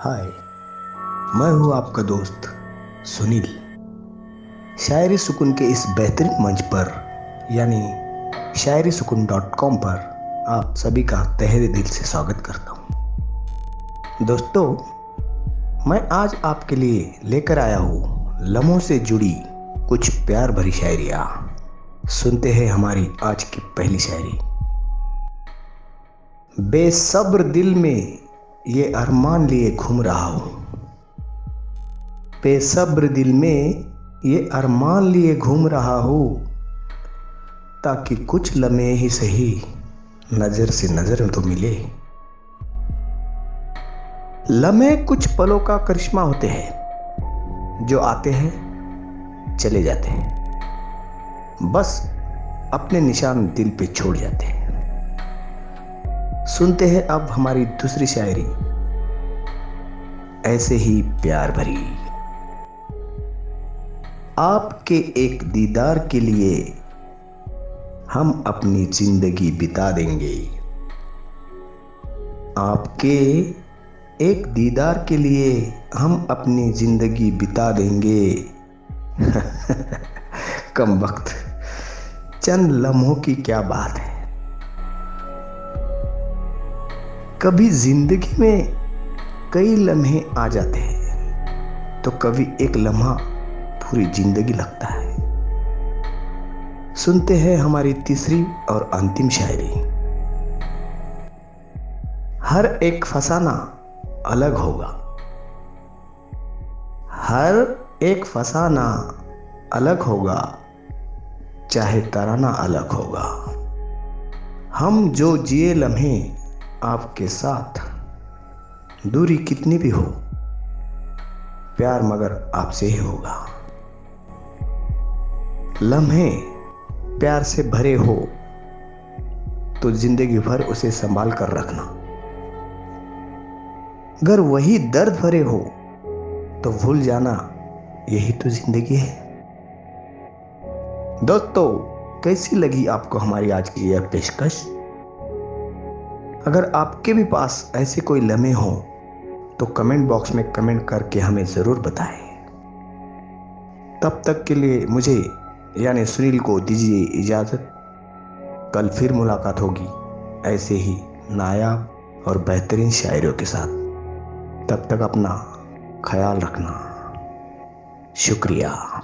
हाय, मैं हूँ आपका दोस्त सुनील। शायरी सुकून के इस बेहतरीन मंच पर, यानी शायरी सुकून डॉट कॉम पर, आप सभी का तहरे दिल से स्वागत करता हूँ। दोस्तों, मैं आज आपके लिए लेकर आया हूँ लम्हों से जुड़ी कुछ प्यार भरी शायरियाँ। सुनते हैं हमारी आज की पहली शायरी। बेसब्र दिल में ये अरमान लिए घूम रहा हूँ। बेसब्र दिल में ये अरमान लिए घूम रहा हूँ, ताकि कुछ लम्हे ही सही नज़र से नज़र तो मिले। लम्हे कुछ पलों का करिश्मा होते हैं, जो आते हैं, चले जाते हैं। बस अपने निशान दिल पे छोड़ जाते हैं। सुनते हैं अब हमारी दूसरी शायरी। ऐसे ही प्यार भरी। आपके एक दीदार के लिए हम अपनी ज़िंदगी बिता देंगे। आपके एक दीदार के लिए हम अपनी ज़िंदगी बिता देंगे। कम वक्त। चंद लम्हों की क्या बात है। कभी ज़िंदगी में कई लम्हे आ जाते हैं तो कभी एक लम्हा पूरी ज़िंदगी लगता है। सुनते हैं हमारी तीसरी और अंतिम शायरी। हर एक फसाना अलग होगा। हर एक फसाना अलग होगा, चाहे तराना अलग होगा। हम जो जिए लम्हे आपके साथ। दूरी कितनी भी हो, प्यार मगर आपसे ही होगा। लम्हे प्यार से भरे हो तो ज़िंदगी भर उसे संभाल कर रखना। अगर वही दर्द भरे हो तो भूल जाना, यही तो ज़िंदगी है। दोस्तों, कैसी लगी आपको हमारी आज की यह पेशकश? अगर आपके भी पास ऐसे कोई लम्हे हों तो कमेंट बॉक्स में कमेंट करके हमें ज़रूर बताएँ। तब तक के लिए मुझे, यानी सुनील को दीजिए इजाज़त। कल फिर मुलाकात होगी, ऐसे ही नायाब और बेहतरीन शायरों के साथ। तब तक अपना ख्याल रखना। शुक्रिया।